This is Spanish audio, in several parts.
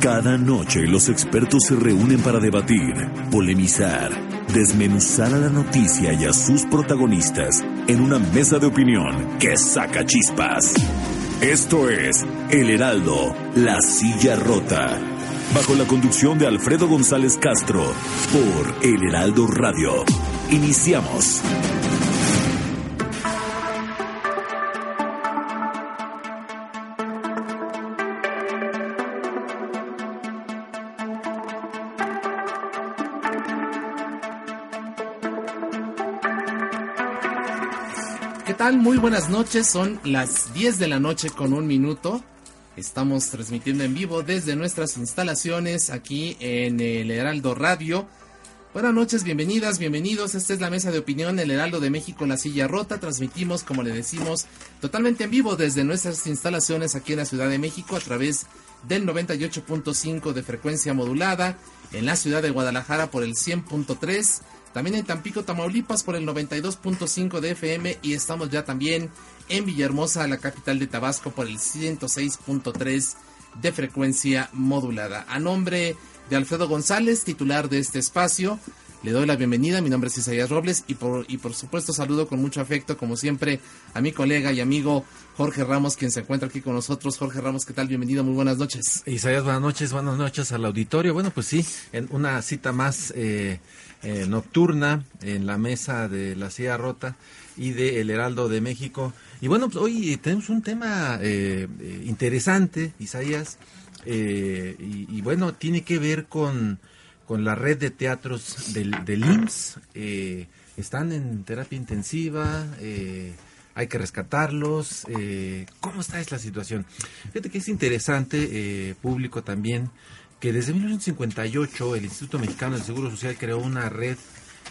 Cada noche los expertos se reúnen para debatir, polemizar, desmenuzar a la noticia y a sus protagonistas en una mesa de opinión que saca chispas. Esto es El Heraldo, la silla rota. Bajo la conducción de Alfredo González Castro por El Heraldo Radio. Iniciamos. Muy buenas noches, son las 10 de la noche con un minuto. Estamos transmitiendo en vivo desde nuestras instalaciones aquí en el Heraldo Radio. Buenas noches, bienvenidas, bienvenidos. Esta es la mesa de opinión El Heraldo de México la silla rota. Transmitimos, como le decimos, totalmente en vivo desde nuestras instalaciones aquí en la Ciudad de México a través del 98.5 de frecuencia modulada, en la ciudad de Guadalajara por el 100.3, también en Tampico, Tamaulipas por el 92.5 de FM y estamos ya también en Villahermosa, la capital de Tabasco por el 106.3 de frecuencia modulada. A nombre de Alfredo González, titular de este espacio, le doy la bienvenida. Mi nombre es Isaías Robles y por, y por supuesto saludo con mucho afecto, como siempre, a mi colega y amigo Jorge Ramos, quien se encuentra aquí con nosotros. Jorge Ramos, ¿qué tal? Bienvenido, muy buenas noches. Isaías, buenas noches, buenas noches al auditorio. Bueno, pues sí, en una cita más eh, eh, nocturna en la mesa de la Silla Rota y de El Heraldo de México. Y bueno, pues hoy tenemos un tema eh, eh, interesante, Isaías, eh, y, bueno, tiene que ver con, con la red de teatros del, del IMSS. Eh, están en terapia intensiva, eh, hay que rescatarlos. Eh, ¿Cómo está esta situación? Fíjate que es interesante, eh, público también, que desde 1958 el Instituto Mexicano del Seguro Social creó una red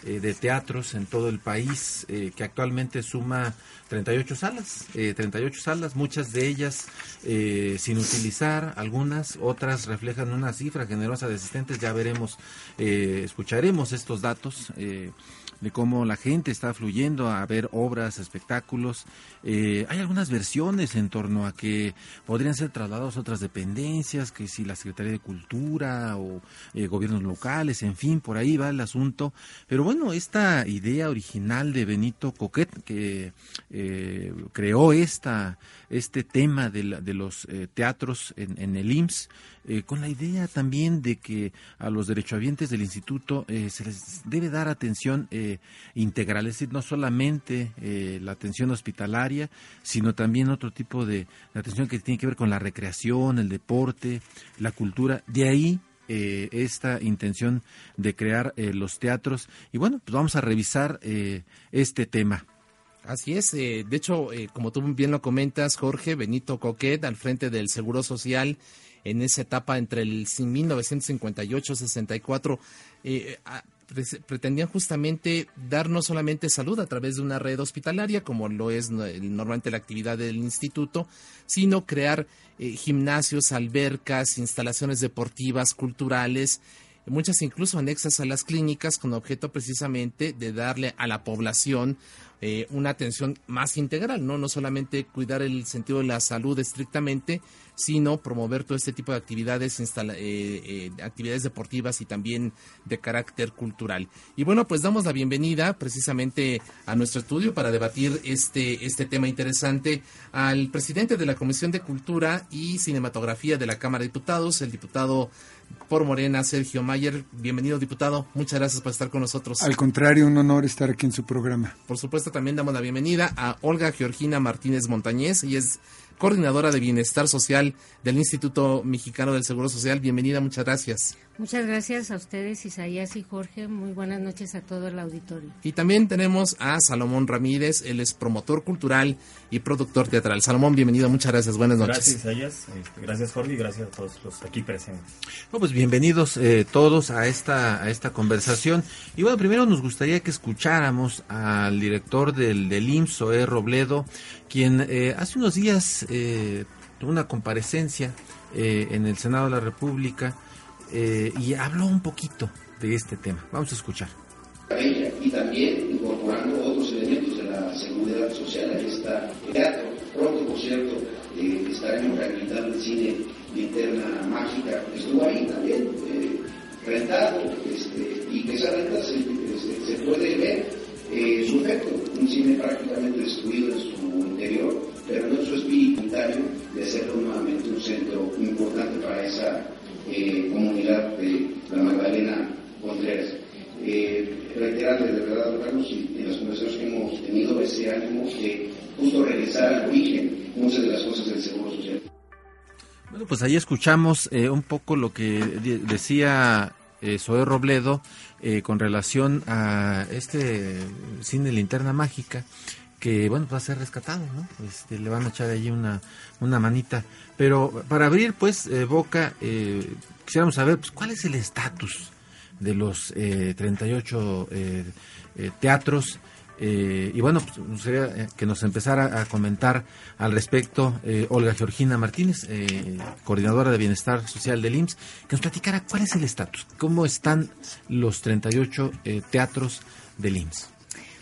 eh, de teatros en todo el país eh, que actualmente suma 38 salas, eh, 38 salas, muchas de ellas eh, sin utilizar, algunas, otras reflejan una cifra generosa de asistentes, ya veremos, escucharemos estos datos. De cómo la gente está fluyendo a ver obras, espectáculos. Eh, hay algunas versiones en torno a que podrían ser trasladados a otras dependencias, que si la Secretaría de Cultura o eh, gobiernos locales, en fin, por ahí va el asunto. Pero bueno, esta idea original de Benito Coquet, que eh, creó esta, este tema de, la, de los eh, teatros en, en, el IMSS, eh, con la idea también de que a los derechohabientes del instituto eh, se les debe dar atención eh, integral, es decir, no solamente eh, la atención hospitalaria, sino también otro tipo de, de, atención que tiene que ver con la recreación, el deporte, la cultura. De ahí eh, esta intención de crear eh, los teatros. Y bueno, pues vamos a revisar eh, este tema. Así es, eh, de hecho, eh, como tú bien lo comentas, Jorge, Benito Coquet, al frente del Seguro Social, en esa etapa entre el 1958-64, eh, pretendían justamente dar no solamente salud a través de una red hospitalaria, como lo es normalmente la actividad del instituto, sino crear eh, gimnasios, albercas, instalaciones deportivas, culturales, muchas incluso anexas a las clínicas con objeto precisamente de darle a la población eh, una atención más integral, ¿no? No solamente cuidar el sentido de la salud estrictamente, sino promover todo este tipo de actividades, instala, eh, eh, actividades deportivas y también de carácter cultural. Y bueno, pues damos la bienvenida precisamente a nuestro estudio para debatir este, este tema interesante al presidente de la Comisión de Cultura y Cinematografía de la Cámara de Diputados, el diputado por Morena, Sergio Mayer. Bienvenido, diputado. Muchas gracias por estar con nosotros. Al contrario, un honor estar aquí en su programa. Por supuesto, también damos la bienvenida a Olga Georgina Martínez Montañez. y es coordinadora de bienestar social del Instituto Mexicano del Seguro Social. Bienvenida, muchas gracias. Muchas gracias a ustedes, Isaías y Jorge. Muy buenas noches a todo el auditorio. Y también tenemos a Salomón Ramírez, él es promotor cultural y productor teatral. Salomón, bienvenido, muchas gracias, buenas noches. Gracias, Isaías. Este, gracias, Jorge, y gracias a todos los aquí presentes. Bueno, pues bienvenidos eh, todos a esta, a esta conversación. Y bueno, primero nos gustaría que escucháramos al director del, del IMSS, Zoé Robledo, quien eh, hace unos días eh, una comparecencia en el Senado de la República eh, y habló un poquito de este tema. Vamos a escuchar. Y también incorporando otros elementos de la seguridad social. Está el teatro. Pronto, por cierto, eh, estaremos rehabilitando el cine Linterna Mágica. Estuvo ahí también, eh, rentado, este, y que esa renta se, se, puede ver eh, su efecto. Un cine prácticamente destruido en su interior, pero su espíritu de hacerlo nuevamente un centro importante para esa eh, comunidad de la Magdalena Contreras. Eh, reiterarle de verdad, Carlos, y en las conversaciones que hemos tenido, ese ánimo de justo regresar al origen muchas de las cosas del Seguro Social. Bueno, pues ahí escuchamos eh, un poco lo que decía eh, Zoe Robledo eh, con relación a este cine Linterna Mágica que bueno, va a ser rescatado, ¿no? Este, le van a echar allí una, una manita. Pero para abrir, pues, eh, Boca, eh, quisiéramos saber, pues, ¿cuál es el estatus de los eh, 38 eh, eh, teatros? y bueno, pues, sería que nos empezara a comentar al respecto Olga Georgina Martínez, coordinadora de Bienestar Social del IMSS, que nos platicara cuál es el estatus, cómo están los 38 teatros del IMSS.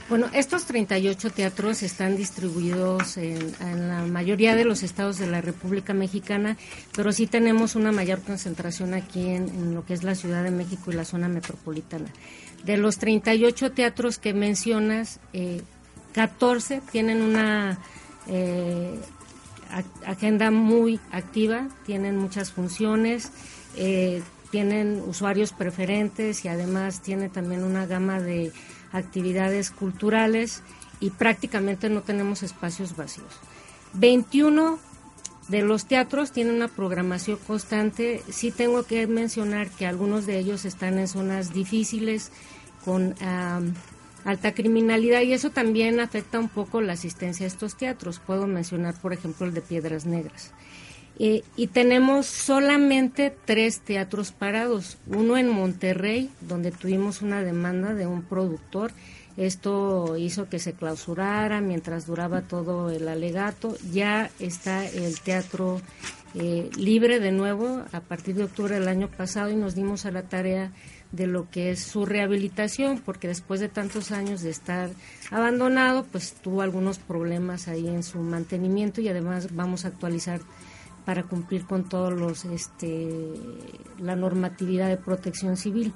Bueno, estos 38 teatros están distribuidos en, la mayoría de los estados de la República Mexicana, pero sí tenemos una mayor concentración aquí en, lo que es la Ciudad de México y la zona metropolitana. De los 38 teatros que mencionas, 14 eh, tienen una eh, agenda muy activa, tienen muchas funciones. Eh, tienen usuarios preferentes y además tiene también una gama de actividades culturales y prácticamente no tenemos espacios vacíos. 21 de los teatros tienen una programación constante. Sí tengo que mencionar que algunos de ellos están en zonas difíciles con alta criminalidad y eso también afecta un poco la asistencia a estos teatros. Puedo mencionar, por ejemplo, el de Piedras Negras. Eh, y tenemos solamente tres teatros parados. Uno en Monterrey, donde tuvimos una demanda de un productor. Esto hizo que se clausurara mientras duraba todo el alegato. Ya está el teatro eh, libre de nuevo a partir de octubre del año pasado y nos dimos a la tarea de lo que es su rehabilitación, porque después de tantos años de estar abandonado, pues tuvo algunos problemas ahí en su mantenimiento y además vamos a actualizar para cumplir con todos los este la normatividad de protección civil.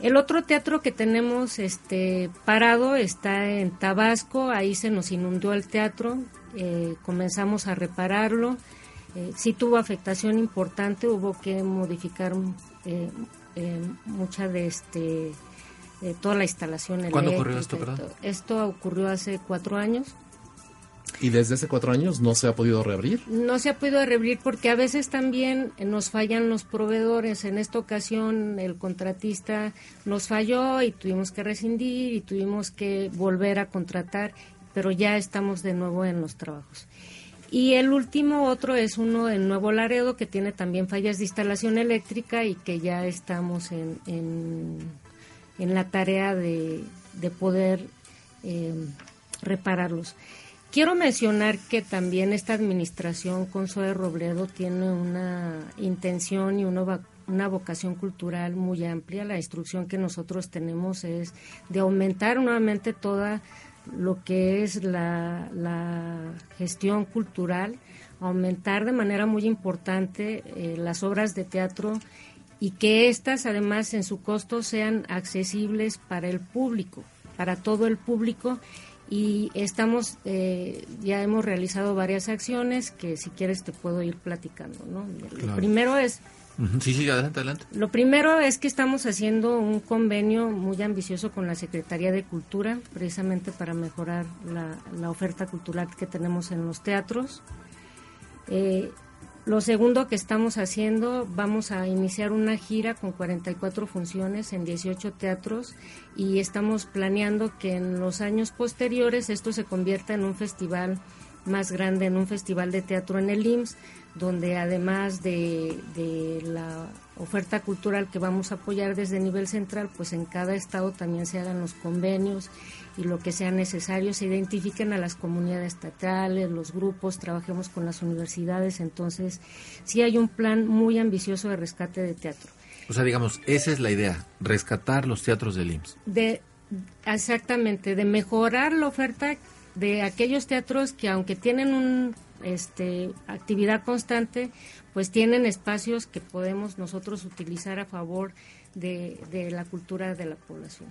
El otro teatro que tenemos este parado está en Tabasco, ahí se nos inundó el teatro, eh, comenzamos a repararlo, eh, sí tuvo afectación importante, hubo que modificar eh, mucha de este toda la instalación. ¿Cuándo ocurrió esto, perdón? Esto ocurrió hace cuatro años. ¿Y desde hace cuatro años no se ha podido reabrir? No se ha podido reabrir porque a veces también nos fallan los proveedores. En esta ocasión el contratista nos falló y tuvimos que rescindir y tuvimos que volver a contratar, pero ya estamos de nuevo en los trabajos. Y el último otro es uno en Nuevo Laredo que tiene también fallas de instalación eléctrica y que ya estamos en, en, la tarea de, poder eh, repararlos. Quiero mencionar que también esta administración con Zoe Robledo tiene una intención y una, una vocación cultural muy amplia. La instrucción que nosotros tenemos es de aumentar nuevamente toda lo que es la, gestión cultural, aumentar de manera muy importante eh, las obras de teatro y que éstas además en su costo sean accesibles para el público, para todo el público y estamos eh, ya hemos realizado varias acciones que si quieres te puedo ir platicando no lo primero es sí sí adelante adelante. Lo primero es que estamos haciendo un convenio muy ambicioso con la secretaría de cultura precisamente para mejorar la, la oferta cultural que tenemos en los teatros. Eh, lo segundo que estamos haciendo, vamos a iniciar una gira con 44 funciones en 18 teatros y estamos planeando que en los años posteriores esto se convierta en un festival más grande, en un festival de teatro en el IMSS, donde además de, de la oferta cultural que vamos a apoyar desde nivel central, pues en cada estado también se hagan los convenios y lo que sea necesario, se identifiquen a las comunidades estatales, los grupos, trabajemos con las universidades, entonces sí hay un plan muy ambicioso de rescate de teatro. O sea, digamos, esa es la idea, rescatar los teatros del IMSS. De, exactamente, de mejorar la oferta de aquellos teatros que aunque tienen un este actividad constante, pues tienen espacios que podemos nosotros utilizar a favor de, de la cultura de la población.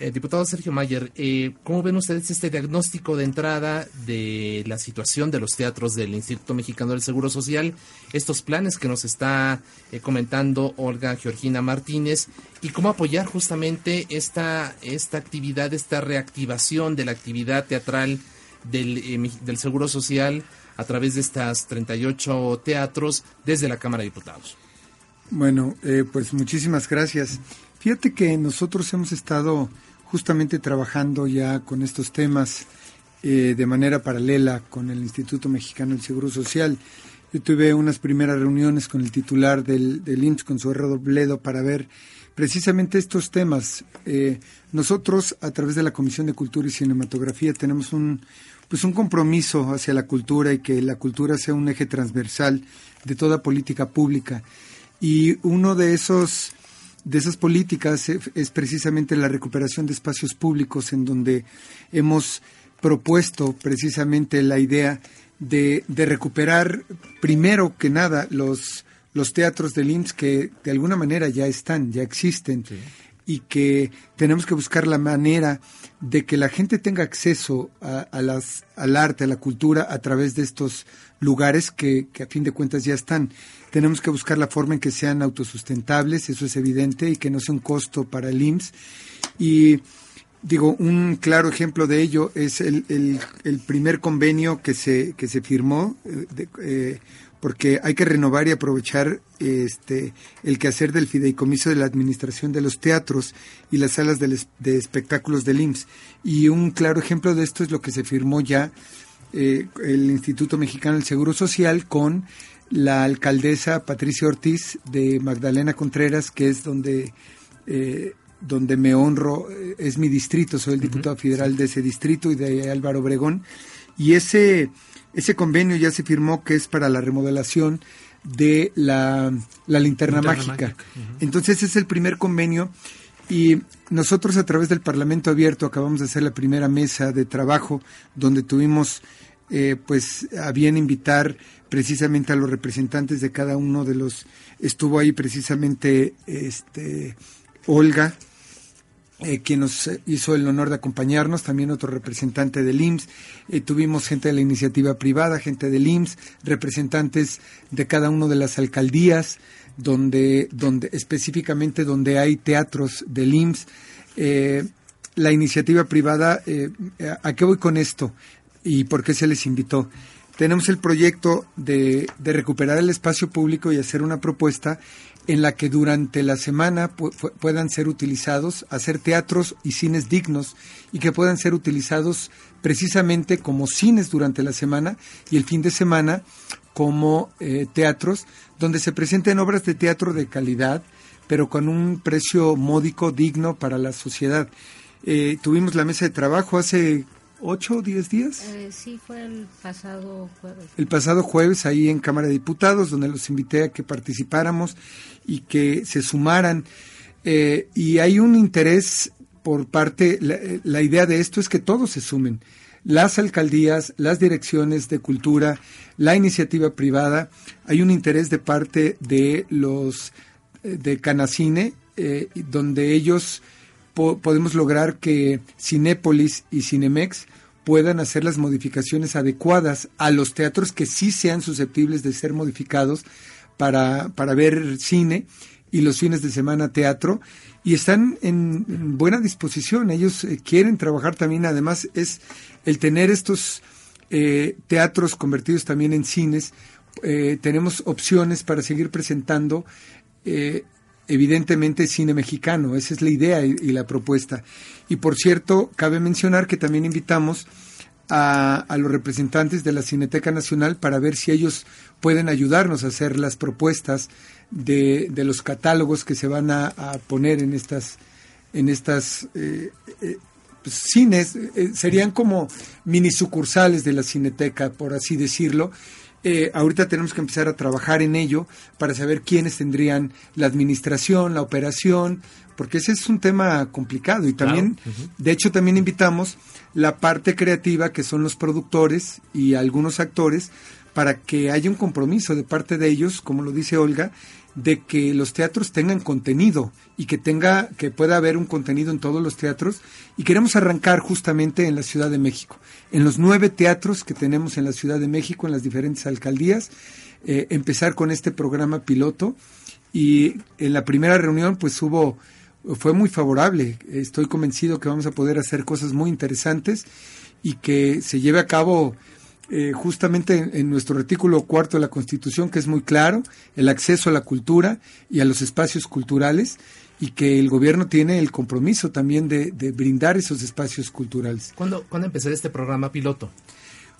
Eh, diputado Sergio Mayer, eh, ¿cómo ven ustedes este diagnóstico de entrada de la situación de los teatros del Instituto Mexicano del Seguro Social, estos planes que nos está eh, comentando Olga Georgina Martínez y cómo apoyar justamente esta, esta actividad, esta reactivación de la actividad teatral del, del Seguro Social a través de estas 38 teatros desde la Cámara de Diputados? Bueno, pues muchísimas gracias. Fíjate que nosotros hemos estado justamente trabajando ya con estos temas eh, de manera paralela con el Instituto Mexicano del Seguro Social. Yo tuve unas primeras reuniones con el titular del, del con su Robledo, para ver precisamente estos temas. Eh, nosotros, a través de la Comisión de Cultura y Cinematografía, tenemos un, pues un compromiso hacia la cultura y que la cultura sea un eje transversal de toda política pública. Y uno de esos de esas políticas es precisamente la recuperación de espacios públicos en donde hemos propuesto precisamente la idea de, recuperar primero que nada los, los teatros del IMSS que de alguna manera ya están, ya existen y que tenemos que buscar la manera de que la gente tenga acceso a, las, al arte, a la cultura a través de estos lugares que, que a fin de cuentas ya están. Tenemos que buscar la forma en que sean autosustentables, eso es evidente, y que no sea un costo para el IMSS. Y digo, un claro ejemplo de ello es el, el, primer convenio que se, que se firmó, eh, eh, porque hay que renovar y aprovechar este, el quehacer del fideicomiso de la administración de los teatros y las salas de, de espectáculos del IMSS. Y un claro ejemplo de esto es lo que se firmó ya eh, el Instituto Mexicano del Seguro Social con la alcaldesa Patricia Ortiz de Magdalena Contreras, que es donde, eh, donde me honro, es mi distrito, soy el diputado federal de ese distrito y de Álvaro Obregón. Y ese, ese convenio ya se firmó que es para la remodelación de la, linterna, mágica. Entonces es el primer convenio y nosotros a través del Parlamento Abierto acabamos de hacer la primera mesa de trabajo donde tuvimos eh, pues a bien invitar precisamente a los representantes de cada uno de los estuvo ahí precisamente este Olga eh, quien nos hizo el honor de acompañarnos, también otro representante del IMSS, eh, tuvimos gente de la iniciativa privada, gente del IMSS, representantes de cada una de las alcaldías, donde, donde específicamente donde hay teatros del IMSS. Eh, la iniciativa privada, ¿a qué voy con esto? ¿Y por qué se les invitó? tenemos el proyecto de, de, recuperar el espacio público y hacer una propuesta en la que durante la semana puedan ser utilizados, hacer teatros y cines dignos y que puedan ser utilizados precisamente como cines durante la semana y el fin de semana como eh, teatros donde se presenten obras de teatro de calidad, pero con un precio módico digno para la sociedad. Eh, tuvimos la mesa de trabajo hace ocho o diez días. Eh, sí, fue el pasado jueves. El pasado jueves ahí en Cámara de Diputados, donde los invité a que participáramos y que se sumaran. Eh, y hay un interés por parte, la, idea de esto es que todos se sumen. Las alcaldías, las direcciones de cultura, la iniciativa privada, hay un interés de parte de los eh, de Canacine, donde ellos podemos lograr que Cinépolis y Cinemex puedan hacer las modificaciones adecuadas a los teatros que sí sean susceptibles de ser modificados para, para ver cine y los fines de semana teatro. Y están en, buena disposición. Ellos eh, quieren trabajar también, además es el tener estos eh, teatros convertidos también en cines, eh, tenemos opciones para seguir presentando eh, evidentemente cine mexicano. Esa es la idea y, la propuesta. Y por cierto, cabe mencionar que también invitamos a, a, los representantes de la Cineteca Nacional para ver si ellos pueden ayudarnos a hacer las propuestas de, de los catálogos que se van a, a poner en estas en estas eh, eh, pues, cines eh, serían como mini sucursales de la Cineteca por así decirlo eh, ahorita tenemos que empezar a trabajar en ello para saber quiénes tendrían la administración, la operación, porque ese es un tema complicado. Y también, claro. uh -huh. de hecho, también invitamos la parte creativa, que son los productores y algunos actores, para que haya un compromiso de parte de ellos, como lo dice Olga, de que los teatros tengan contenido y que tenga que pueda haber un contenido en todos los teatros. Y queremos arrancar justamente en la Ciudad de México en los nueve teatros que tenemos en la Ciudad de México en las diferentes alcaldías eh, empezar con este programa piloto. Y en la primera reunión pues hubo fue muy favorable. Estoy convencido que vamos a poder hacer cosas muy interesantes y que se lleve a cabo eh, justamente en, en, nuestro artículo cuarto de la Constitución, que es muy claro, el acceso a la cultura y a los espacios culturales, y que el gobierno tiene el compromiso también de, de brindar esos espacios culturales. ¿Cuándo, ¿Cuándo empezó este programa piloto?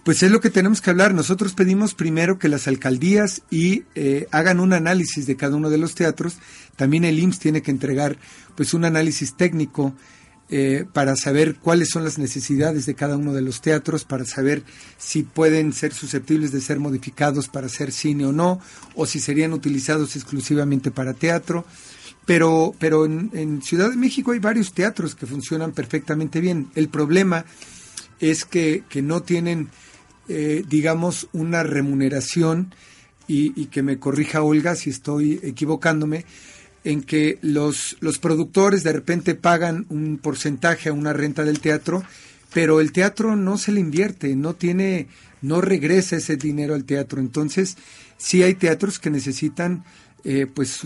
Pues es lo que tenemos que hablar. Nosotros pedimos primero que las alcaldías y eh, hagan un análisis de cada uno de los teatros. También el IMSS tiene que entregar pues un análisis técnico eh, para saber cuáles son las necesidades de cada uno de los teatros, para saber si pueden ser susceptibles de ser modificados para hacer cine o no, o si serían utilizados exclusivamente para teatro. Pero, pero en, en Ciudad de México hay varios teatros que funcionan perfectamente bien. El problema es que, que no tienen, eh, digamos, una remuneración, y, y que me corrija Olga si estoy equivocándome, en que los, los productores de repente pagan un porcentaje a una renta del teatro, pero el teatro no se le invierte, no tiene, no regresa ese dinero al teatro. Entonces, sí hay teatros que necesitan, eh, pues,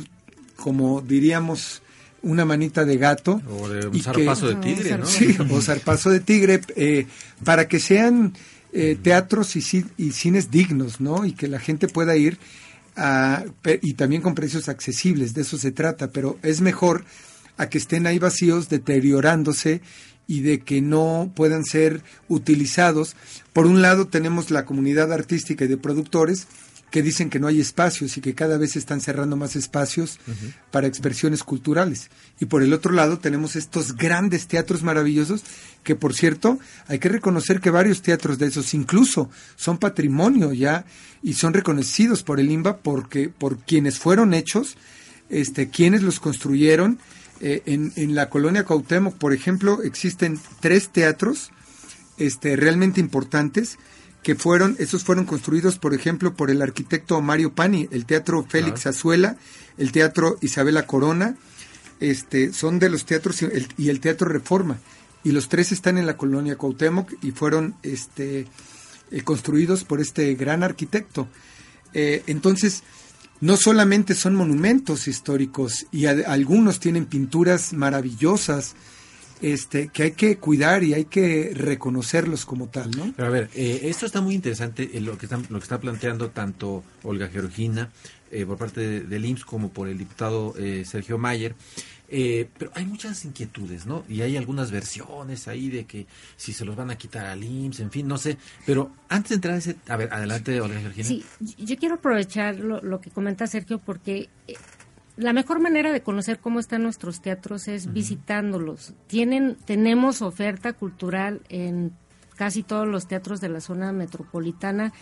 como diríamos, una manita de gato. O de un zarpazo que, de tigre, ¿no? Sí, o zarpazo de tigre, eh, para que sean eh, teatros y, y cines dignos, ¿no? Y que la gente pueda ir Y también con precios accesibles, de eso se trata, pero es mejor a que estén ahí vacíos, deteriorándose y de que no puedan ser utilizados. Por un lado tenemos la comunidad artística y de productores que dicen que no hay espacios y que cada vez se están cerrando más espacios uh -huh. para expresiones culturales. Y por el otro lado tenemos estos grandes teatros maravillosos que, por cierto, hay que reconocer que varios teatros de esos incluso son patrimonio ya y son reconocidos por el INBA porque por quienes fueron hechos, este, quienes los construyeron. Eh, en, en la colonia Cuauhtémoc, por ejemplo, existen tres teatros este, realmente importantes que fueron, esos fueron construidos, por ejemplo, por el arquitecto Mario Pani, el Teatro Félix claro. Azuela, el Teatro Isabela Corona, este, son de los teatros el, y el Teatro Reforma, y los tres están en la colonia Cuauhtémoc y fueron este, eh, construidos por este gran arquitecto. Eh, entonces, no solamente son monumentos históricos y a, algunos tienen pinturas maravillosas, este, que hay que cuidar y hay que reconocerlos como tal, ¿no? Pero a ver, eh, esto está muy interesante, eh, lo, que está, lo que está planteando tanto Olga Georgina eh, por parte de, del IMSS como por el diputado Sergio Mayer. pero hay muchas inquietudes, ¿no? Y hay algunas versiones ahí de que si se los van a quitar al IMSS, en fin, no sé. Pero antes de entrar a ese... A ver, adelante, Olga Georgina. Sí, yo quiero aprovechar lo, lo que comenta Sergio porque la mejor manera de conocer cómo están nuestros teatros es uh -huh. visitándolos. Tienen, tenemos oferta cultural en casi todos los teatros de la zona metropolitana.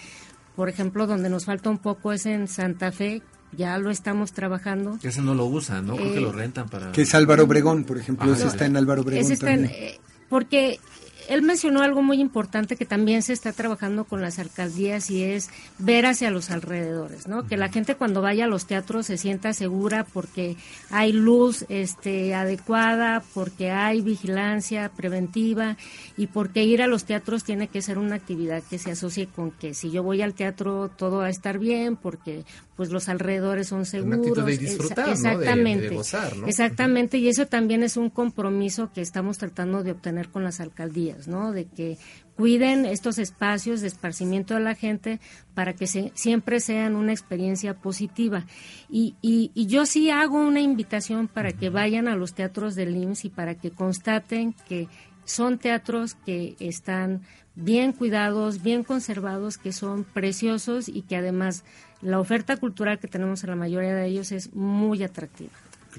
Por ejemplo, donde nos falta un poco es en Santa Fe, ya lo estamos trabajando. Ese no lo usan, ¿no? Creo eh, que lo rentan para... Que es Álvaro Obregón, por ejemplo, ese está en Álvaro Obregón ese está también. En, eh, porque él mencionó algo muy importante que también se está trabajando con las alcaldías y es ver hacia los alrededores, ¿no? Que la gente cuando vaya a los teatros se sienta segura porque hay luz este adecuada, porque hay vigilancia preventiva y porque ir a los teatros tiene que ser una actividad que se asocie con que si yo voy al teatro todo va a estar bien porque pues los alrededores son seguros. de disfrutar, exactamente. ¿no? de, de gozar, ¿no? Exactamente, y eso también es un compromiso que estamos tratando de obtener con las alcaldías ¿no? De que cuiden estos espacios de esparcimiento de la gente para que siempre sean una experiencia positiva. Y, y, yo sí hago una invitación para que vayan a los teatros del IMSS y para que constaten que son teatros que están bien cuidados, bien conservados, que son preciosos y que además la oferta cultural que tenemos en la mayoría de ellos es muy atractiva.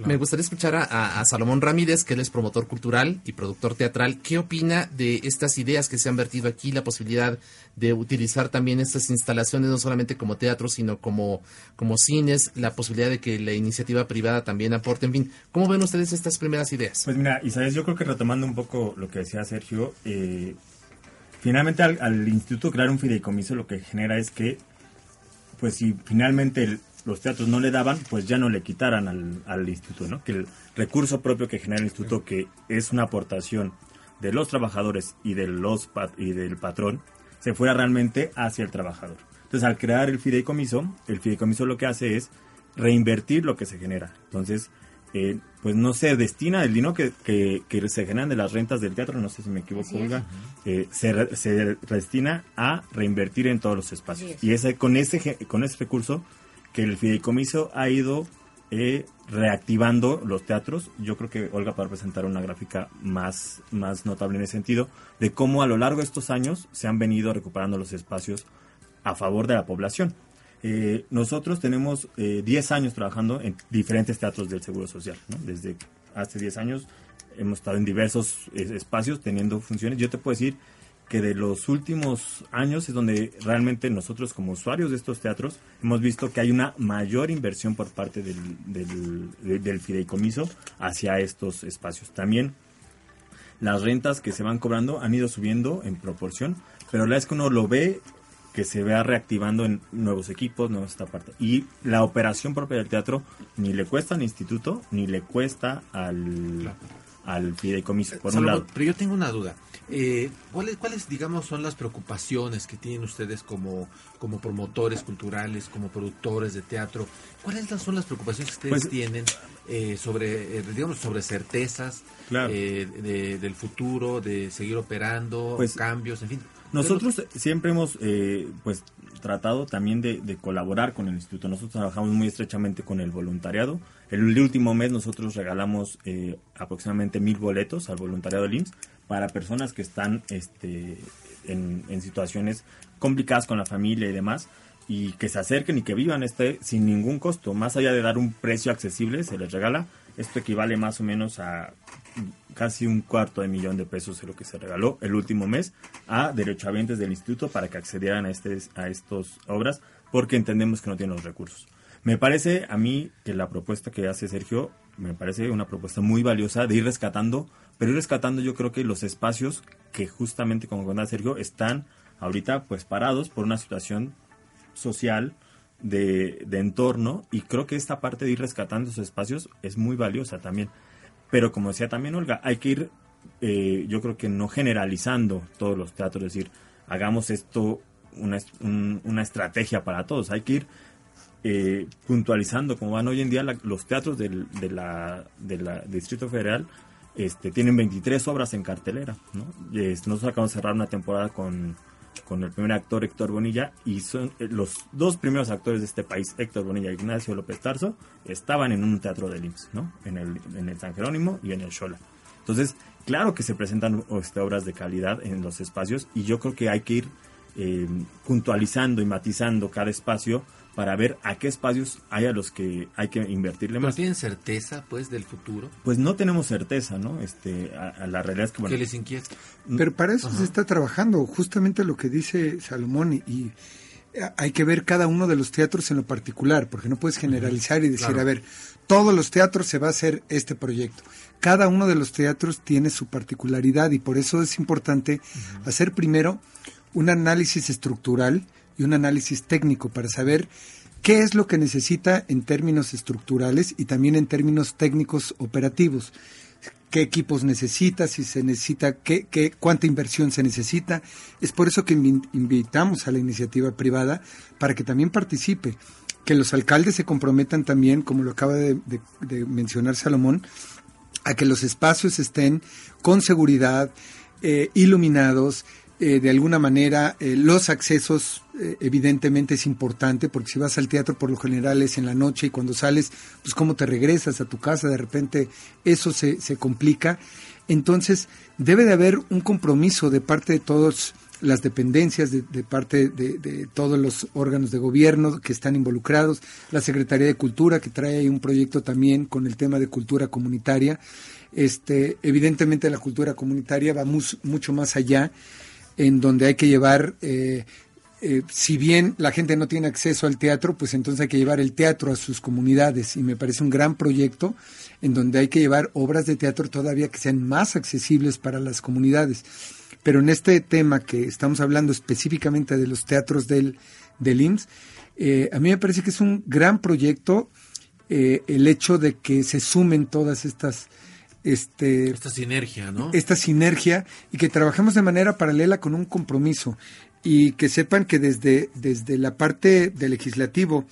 Me gustaría escuchar a, Salomón Ramírez, que él es promotor cultural y productor teatral. ¿Qué opina de estas ideas que se han vertido aquí, la posibilidad de utilizar también estas instalaciones no solamente como teatro, sino como, como cines, la posibilidad de que la iniciativa privada también aporte? En fin, ¿cómo ven ustedes estas primeras ideas? Pues mira, Isaías, yo creo que retomando un poco lo que decía Sergio, eh, finalmente al, al instituto crear un fideicomiso lo que genera es que pues si finalmente los teatros no le daban, pues ya no le quitaran al, al instituto, ¿no? Que el recurso propio que genera el instituto, que es una aportación de los trabajadores y, de los y del patrón, se fuera realmente hacia el trabajador. Entonces, al crear el fideicomiso, el fideicomiso lo que hace es reinvertir lo que se genera. Entonces, eh, pues no se destina el dinero que, que, se generan de las rentas del teatro, no sé si me equivoco, Olga, eh, se, se, destina a reinvertir en todos los espacios. Y ese, con, ese, con ese recurso que el fideicomiso ha ido eh, reactivando los teatros. Yo creo que Olga para presentar una gráfica más, más notable en ese sentido, de cómo a lo largo de estos años se han venido recuperando los espacios a favor de la población. Eh, nosotros tenemos 10 eh, años trabajando en diferentes teatros del Seguro Social. Desde hace 10 años hemos estado en diversos espacios teniendo funciones. Yo te puedo decir que de los últimos años es donde realmente nosotros como usuarios de estos teatros hemos visto que hay una mayor inversión por parte del, del, fideicomiso hacia estos espacios. También las rentas que se van cobrando han ido subiendo en proporción, pero la vez que uno lo ve que se vea reactivando en nuevos equipos, nuevas esta parte. Y la operación propia del teatro ni le cuesta al instituto, ni le cuesta al, al fideicomiso, por un lado. Pero yo tengo una duda. Eh, ¿cuáles, ¿Cuáles, digamos, son las preocupaciones que tienen ustedes como, como promotores culturales, como productores de teatro? ¿Cuáles son las preocupaciones que ustedes pues, tienen eh, sobre, eh, digamos, sobre certezas eh, del futuro, de seguir operando, pues, cambios, en fin? Nosotros siempre hemos, pues, tratado también de, colaborar con el instituto. Nosotros trabajamos muy estrechamente con el voluntariado. El último mes nosotros regalamos eh, aproximadamente mil boletos al voluntariado del IMSS para personas que están este, en, en, situaciones complicadas con la familia y demás y que se acerquen y que vivan este sin ningún costo. Más allá de dar un precio accesible, se les regala. Esto equivale más o menos a casi un cuarto de millón de pesos de lo que se regaló el último mes a derechohabientes del instituto para que accedieran a, este, a estas obras porque entendemos que no tienen los recursos. Me parece a mí que la propuesta que hace Sergio me parece una propuesta muy valiosa de ir rescatando, pero ir rescatando yo creo que los espacios que justamente como contaba Sergio están ahorita pues parados por una situación social de, entorno y creo que esta parte de ir rescatando esos espacios es muy valiosa también. Pero como decía también Olga, hay que ir, eh, yo creo que no generalizando todos los teatros, es decir, hagamos esto una, una estrategia para todos, hay que ir eh, puntualizando como van hoy en día los teatros del de la, de la Distrito Federal. Este, tienen 23 obras en cartelera. ¿no? nosotros acabamos de cerrar una temporada con con el primer actor Héctor Bonilla y son eh, los dos primeros actores de este país, Héctor Bonilla y Ignacio López Tarso, estaban en un teatro de IMSS, ¿no? En el, en el San Jerónimo y en el Shola. Entonces, claro que se presentan este, obras de calidad en los espacios y yo creo que hay que ir eh, puntualizando y matizando cada espacio para ver a qué espacios hay a los que hay que invertirle más. tienen certeza, pues, del futuro? Pues no tenemos certeza, ¿no? Este, a, la realidad es que... ¿Qué les inquieta? Pero para eso se está trabajando, justamente lo que dice Salomón, y, hay que ver cada uno de los teatros en lo particular, porque no puedes generalizar y decir, a ver, todos los teatros se va a hacer este proyecto. Cada uno de los teatros tiene su particularidad y por eso es importante hacer primero un análisis estructural y un análisis técnico para saber qué es lo que necesita en términos estructurales y también en términos técnicos operativos. ¿Qué equipos necesita? Si se necesita, qué, qué, cuánta inversión se necesita. Es por eso que invitamos a la iniciativa privada para que también participe. Que los alcaldes se comprometan también, como lo acaba de mencionar Salomón, a que los espacios estén con seguridad, eh, iluminados, eh, de alguna manera eh, los accesos eh, evidentemente es importante porque si vas al teatro por lo general es en la noche y cuando sales pues cómo te regresas a tu casa de repente eso se, se complica. Entonces debe de haber un compromiso de parte de todas las dependencias de, parte de, todos los órganos de gobierno que están involucrados la Secretaría de Cultura que trae ahí un proyecto también con el tema de cultura comunitaria. Este evidentemente la cultura comunitaria va mucho más allá en donde hay que llevar, eh, eh, si bien la gente no tiene acceso al teatro, pues entonces hay que llevar el teatro a sus comunidades y me parece un gran proyecto en donde hay que llevar obras de teatro todavía que sean más accesibles para las comunidades. Pero en este tema que estamos hablando específicamente de los teatros del, del IMSS, eh, a mí me parece que es un gran proyecto eh, el hecho de que se sumen todas estas este, esta sinergia, ¿no? Esta sinergia y que trabajemos de manera paralela con un compromiso y que sepan que desde, desde la parte del legislativo,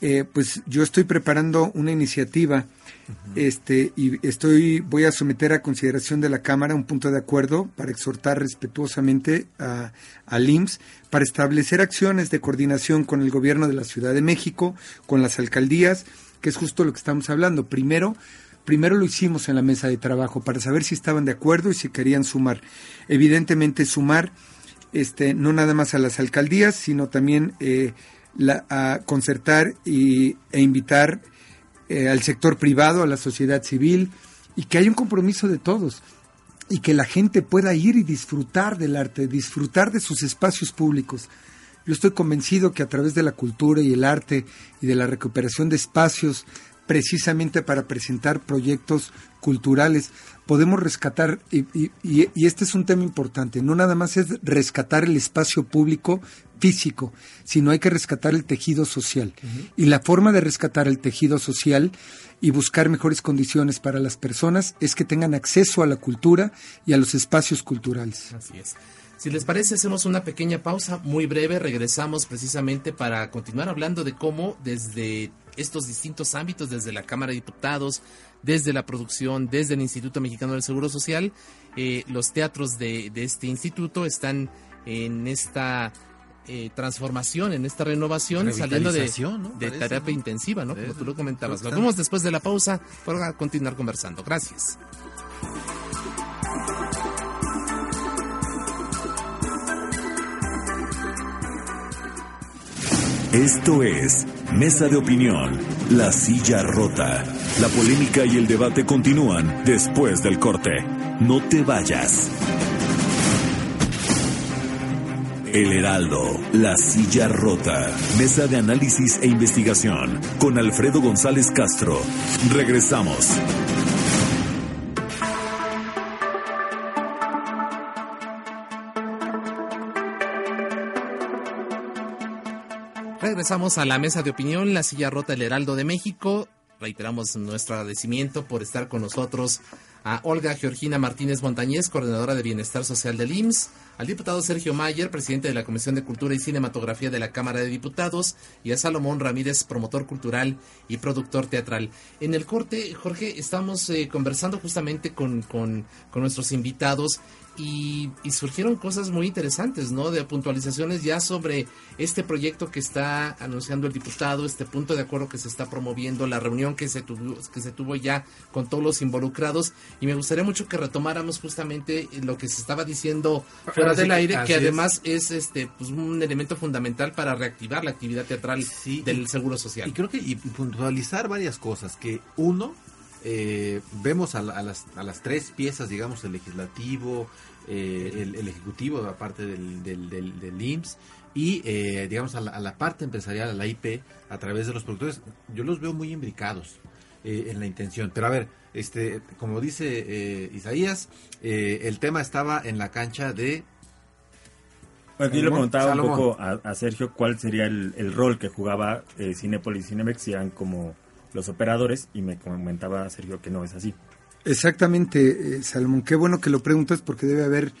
eh, pues yo estoy preparando una iniciativa uh -huh. este, y estoy, voy a someter a consideración de la Cámara un punto de acuerdo para exhortar respetuosamente a, al IMSS para establecer acciones de coordinación con el gobierno de la Ciudad de México, con las alcaldías, que es justo lo que estamos hablando. Primero, Primero lo hicimos en la mesa de trabajo para saber si estaban de acuerdo y si querían sumar. Evidentemente sumar este, no nada más a las alcaldías, sino también eh, a concertar y, e invitar eh, al sector privado, a la sociedad civil, y que haya un compromiso de todos y que la gente pueda ir y disfrutar del arte, disfrutar de sus espacios públicos. Yo estoy convencido que a través de la cultura y el arte y de la recuperación de espacios precisamente para presentar proyectos culturales. Podemos rescatar, y, y, y, este es un tema importante, no nada más es rescatar el espacio público físico, sino hay que rescatar el tejido social. Uh -huh. Y la forma de rescatar el tejido social y buscar mejores condiciones para las personas es que tengan acceso a la cultura y a los espacios culturales. Así es. Si les parece, hacemos una pequeña pausa muy breve, regresamos precisamente para continuar hablando de cómo desde estos distintos ámbitos, desde la Cámara de Diputados, desde la producción, desde el Instituto Mexicano del Seguro Social, eh, los teatros de, de, este instituto están en esta eh, transformación, en esta renovación, saliendo de, ¿no? de terapia ¿no? intensiva, ¿no? Como tú lo comentabas. Nos vemos después de la pausa para continuar conversando. Gracias. Esto es Mesa de Opinión, La Silla Rota. La polémica y el debate continúan después del corte. No te vayas. El Heraldo, La Silla Rota. Mesa de análisis e investigación con Alfredo González Castro. Regresamos. Regresamos a la mesa de opinión, la silla rota El Heraldo de México. Reiteramos nuestro agradecimiento por estar con nosotros a Olga Georgina Martínez Montañez, coordinadora de Bienestar Social del IMSS, al diputado Sergio Mayer, presidente de la Comisión de Cultura y Cinematografía de la Cámara de Diputados, y a Salomón Ramírez, promotor cultural y productor teatral. En el corte, Jorge, estamos eh, conversando justamente con, con, con nuestros invitados y, y, surgieron cosas muy interesantes, ¿no? De puntualizaciones ya sobre este proyecto que está anunciando el diputado, este punto de acuerdo que se está promoviendo, la reunión que se tuvo, que se tuvo ya con todos los involucrados. Y me gustaría mucho que retomáramos justamente lo que se estaba diciendo fuera del aire, que además es, es este pues, un elemento fundamental para reactivar la actividad teatral sí, del y, Seguro Social. Y creo que y puntualizar varias cosas, que uno, eh, vemos a, a, las, a las tres piezas, digamos, el legislativo, eh, el, el, ejecutivo, aparte del, del, del, del IMSS, y eh, digamos a la, a la, parte empresarial, a la IP, a través de los productores, yo los veo muy imbricados eh, en la intención. Pero a ver, este, como dice Isaías, el tema estaba en la cancha de Aquí le preguntaba Salomón. un poco a, a, Sergio cuál sería el, el rol que jugaba eh, Cinepolis y Cinemex si eran como los operadores y me comentaba Sergio que no es así. Exactamente, eh, Salomón. Qué bueno que lo preguntas porque debe haber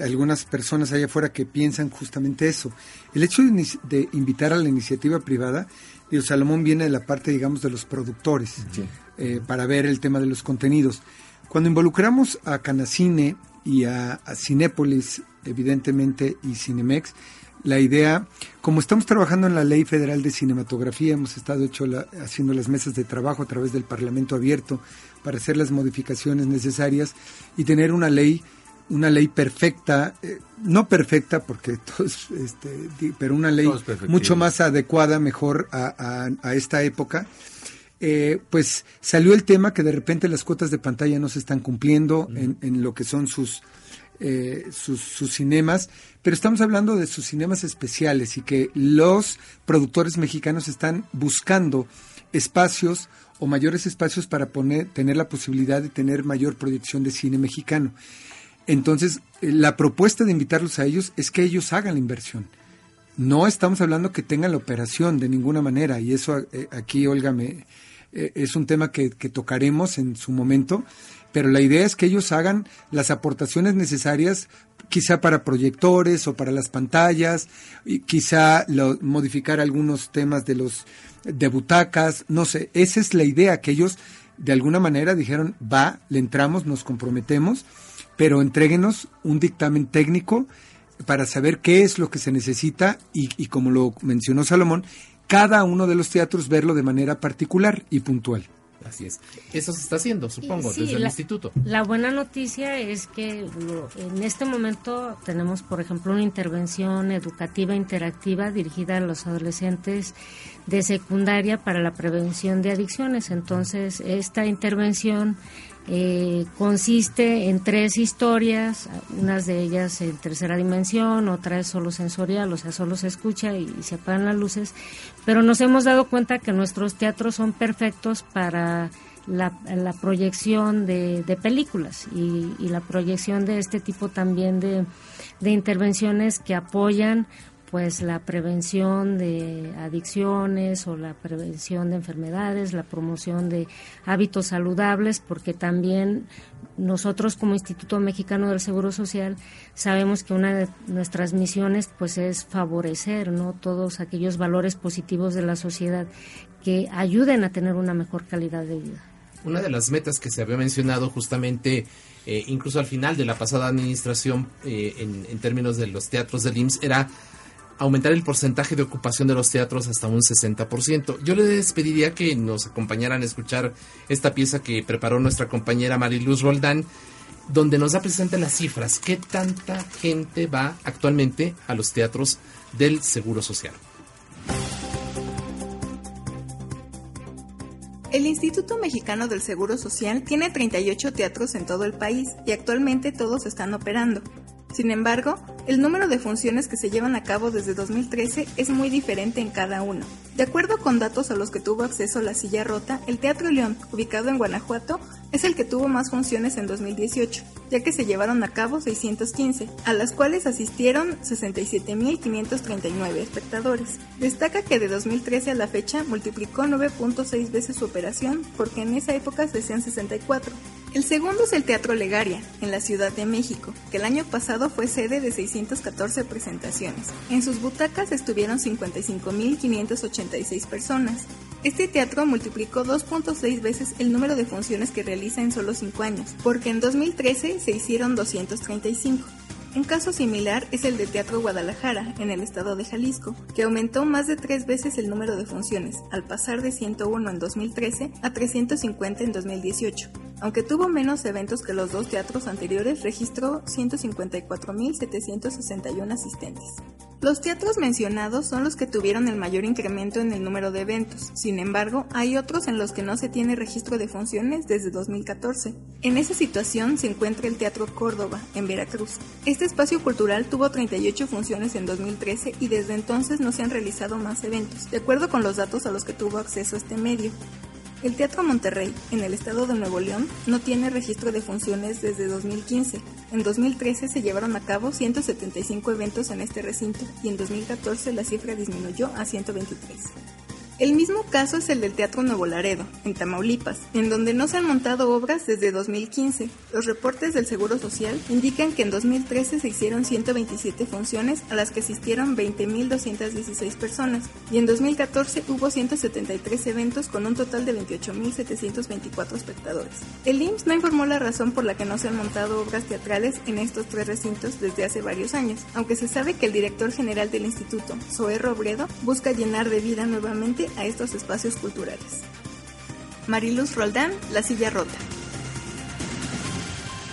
algunas personas allá afuera que piensan justamente eso. El hecho de, de invitar a la iniciativa privada, digo, Salomón viene de la parte, digamos, de los productores, sí. eh, para ver el tema de los contenidos. Cuando involucramos a Canacine, y a, Cinépolis, evidentemente, y Cinemex, la idea, como estamos trabajando en la Ley Federal de Cinematografía, hemos estado hecho haciendo las mesas de trabajo a través del Parlamento abierto para hacer las modificaciones necesarias y tener una ley una ley perfecta, eh, no perfecta porque todos, este, pero una ley mucho más adecuada, mejor a, esta época. Eh, pues salió el tema que de repente las cuotas de pantalla no se están cumpliendo en, lo que son sus, eh, sus, sus, cinemas, pero estamos hablando de sus cinemas especiales y que los productores mexicanos están buscando espacios o mayores espacios para poner, tener la posibilidad de tener mayor proyección de cine mexicano. Entonces, eh, la propuesta de invitarlos a ellos es que ellos hagan la inversión. No estamos hablando que tengan la operación de ninguna manera, y eso eh, aquí, Olga, me, eh, es un tema que, tocaremos en su momento, pero la idea es que ellos hagan las aportaciones necesarias, quizá para proyectores o para las pantallas, y quizá modificar algunos temas de los de butacas, no sé, esa es la idea, que ellos de alguna manera dijeron, va, le entramos, nos comprometemos pero entréguenos un dictamen técnico para saber qué es lo que se necesita y, como lo mencionó Salomón, cada uno de los teatros verlo de manera particular y puntual. Así es. Eso se está haciendo, supongo, desde el instituto. La buena noticia es que en este momento tenemos, por ejemplo, una intervención educativa interactiva dirigida a los adolescentes de secundaria para la prevención de adicciones. Entonces, esta intervención eh, consiste en tres historias, unas de ellas en tercera dimensión, otra es solo sensorial, o sea, solo se escucha y, se apagan las luces, pero nos hemos dado cuenta que nuestros teatros son perfectos para la, proyección de, películas y, la proyección de este tipo también de intervenciones que apoyan pues la prevención de adicciones o la prevención de enfermedades, la promoción de hábitos saludables, porque también nosotros como Instituto Mexicano del Seguro Social sabemos que una de nuestras misiones pues es favorecer no todos aquellos valores positivos de la sociedad que ayuden a tener una mejor calidad de vida. Una de las metas que se había mencionado justamente eh, incluso al final de la pasada administración eh, en, en, términos de los teatros del IMSS era aumentar el porcentaje de ocupación de los teatros hasta un 60%. Yo les pediría que nos acompañaran a escuchar esta pieza que preparó nuestra compañera Mariluz Roldán, donde nos da precisamente las cifras, qué tanta gente va actualmente a los teatros del Seguro Social. El Instituto Mexicano del Seguro Social tiene 38 teatros en todo el país y actualmente todos están operando. Sin embargo, el número de funciones que se llevan a cabo desde 2013 es muy diferente en cada uno. De acuerdo con datos a los que tuvo acceso la silla rota, el Teatro León, ubicado en Guanajuato, es el que tuvo más funciones en 2018, ya que se llevaron a cabo 615, a las cuales asistieron 67.539 espectadores. Destaca que de 2013 a la fecha multiplicó 9.6 veces su operación, porque en esa época se hacían 64. El segundo es el Teatro Legaria, en la Ciudad de México, que el año pasado fue sede de 614 presentaciones. En sus butacas estuvieron 55.586 personas. Este teatro multiplicó 2.6 veces el número de funciones que realiza en solo 5 años, porque en 2013 se hicieron 235. Un caso similar es el de Teatro Guadalajara, en el estado de Jalisco, que aumentó más de tres veces el número de funciones, al pasar de 101 en 2013 a 350 en 2018. Aunque tuvo menos eventos que los dos teatros anteriores, registró 154.761 asistentes. Los teatros mencionados son los que tuvieron el mayor incremento en el número de eventos. Sin embargo, hay otros en los que no se tiene registro de funciones desde 2014. En esa situación se encuentra el Teatro Córdoba, en Veracruz. Este espacio cultural tuvo 38 funciones en 2013 y desde entonces no se han realizado más eventos, de acuerdo con los datos a los que tuvo acceso este medio. El Teatro Monterrey, en el estado de Nuevo León, no tiene registro de funciones desde 2015. En 2013 se llevaron a cabo 175 eventos en este recinto y en 2014 la cifra disminuyó a 123. El mismo caso es el del Teatro Nuevo Laredo, en Tamaulipas, en donde no se han montado obras desde 2015. Los reportes del Seguro Social indican que en 2013 se hicieron 127 funciones a las que asistieron 20.216 personas y en 2014 hubo 173 eventos con un total de 28.724 espectadores. El IMSS no informó la razón por la que no se han montado obras teatrales en estos tres recintos desde hace varios años, aunque se sabe que el director general del instituto, Zoé Robredo, busca llenar de vida nuevamente a estos espacios culturales. Mariluz Roldán, La Silla Rota.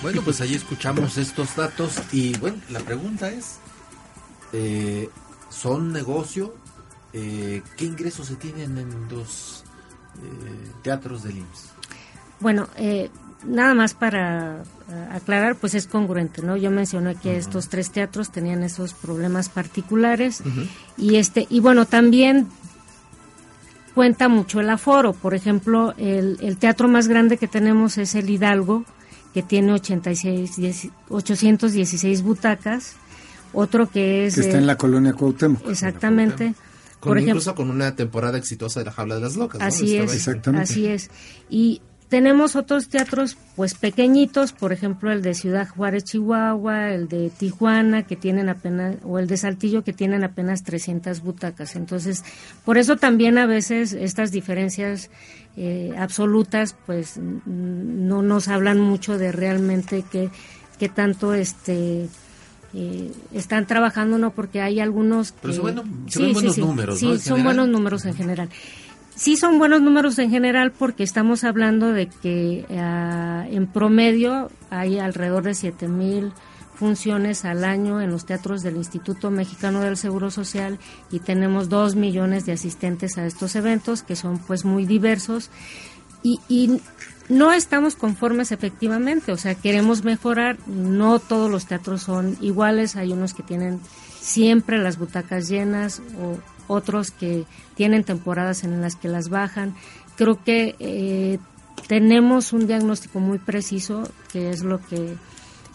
Bueno, pues ahí escuchamos estos datos y bueno, la pregunta es, eh, ¿son negocio? Eh, ¿Qué ingresos se tienen en los eh, teatros del IMSS? Bueno, eh, nada más para aclarar, pues es congruente, ¿no? Yo mencioné que estos tres teatros tenían esos problemas particulares y este y bueno también cuenta mucho el aforo. Por ejemplo, el, el teatro más grande que tenemos es el Hidalgo, que tiene 86, 10 816 butacas. Otro que es que está en la colonia Cuauhtémoc. exactamente. Con, Por ejemplo, incluso con una temporada exitosa de la Jaula de las Locas. Así es. Exactamente. así es. Y tenemos otros teatros pues pequeñitos, por ejemplo el de Ciudad Juárez, Chihuahua, el de Tijuana, que tienen apenas, o el de Saltillo, que tienen apenas 300 butacas. Entonces, por eso también a veces estas diferencias eh, absolutas pues no nos hablan mucho de realmente qué, qué tanto este... eh, están trabajando no porque hay algunos que Pero se bueno- ven buenos números, sí, ¿no? Son general. buenos números en general Sí son buenos números en general porque estamos hablando de que ah, en promedio hay alrededor de 7 mil funciones al año en los teatros del Instituto Mexicano del Seguro Social y tenemos 2 millones de asistentes a estos eventos que son pues muy diversos. Y, y no estamos conformes efectivamente, o sea, queremos mejorar, no todos los teatros son iguales, hay unos que tienen siempre las butacas llenas o otros que tienen temporadas en las que las bajan. Creo que eh, tenemos un diagnóstico muy preciso, que es lo que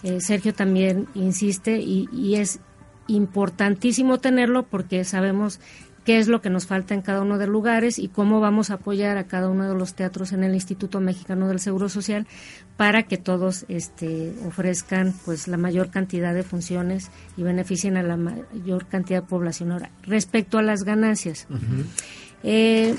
eh, Sergio también insiste, y, y es importantísimo tenerlo porque sabemos qué es lo que nos falta en cada uno de los lugares y cómo vamos a apoyar a cada uno de los teatros en el Instituto Mexicano del Seguro Social para que todos este, ofrezcan pues la mayor cantidad de funciones y beneficien a la mayor cantidad de población. Ahora, respecto a las ganancias, eh,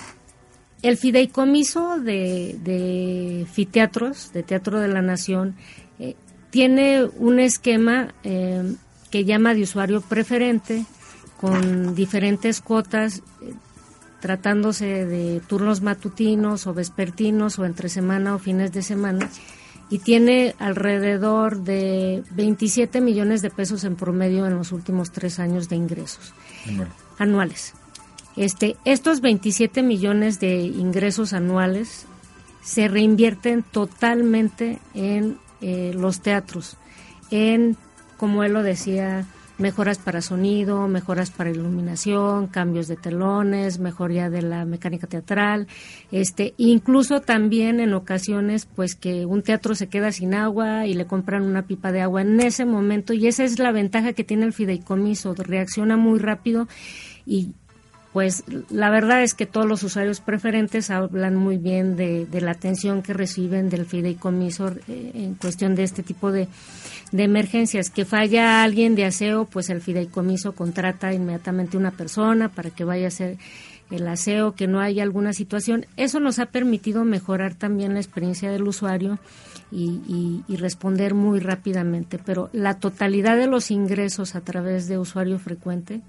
el fideicomiso de, de fiteatros, de Teatro de la Nación, eh, tiene un esquema eh, que llama de usuario preferente con diferentes cuotas, eh, tratándose de turnos matutinos o vespertinos o entre semana o fines de semana, y tiene alrededor de 27 millones de pesos en promedio en los últimos tres años de ingresos anuales. Este, estos 27 millones de ingresos anuales se reinvierten totalmente en eh, los teatros, en, como él lo decía, mejoras para sonido, mejoras para iluminación, cambios de telones, mejoría de la mecánica teatral, este, incluso también en ocasiones, pues que un teatro se queda sin agua y le compran una pipa de agua. En ese momento y esa es la ventaja que tiene el fideicomiso, reacciona muy rápido y pues la verdad es que todos los usuarios preferentes hablan muy bien de, de la atención que reciben del fideicomiso eh, en cuestión de este tipo de, de emergencias. Que falla alguien de aseo, pues el fideicomiso contrata inmediatamente una persona para que vaya a hacer el aseo, que no haya alguna situación. Eso nos ha permitido mejorar también la experiencia del usuario y, y- y responder muy rápidamente. Pero la totalidad de los ingresos a través de usuario frecuente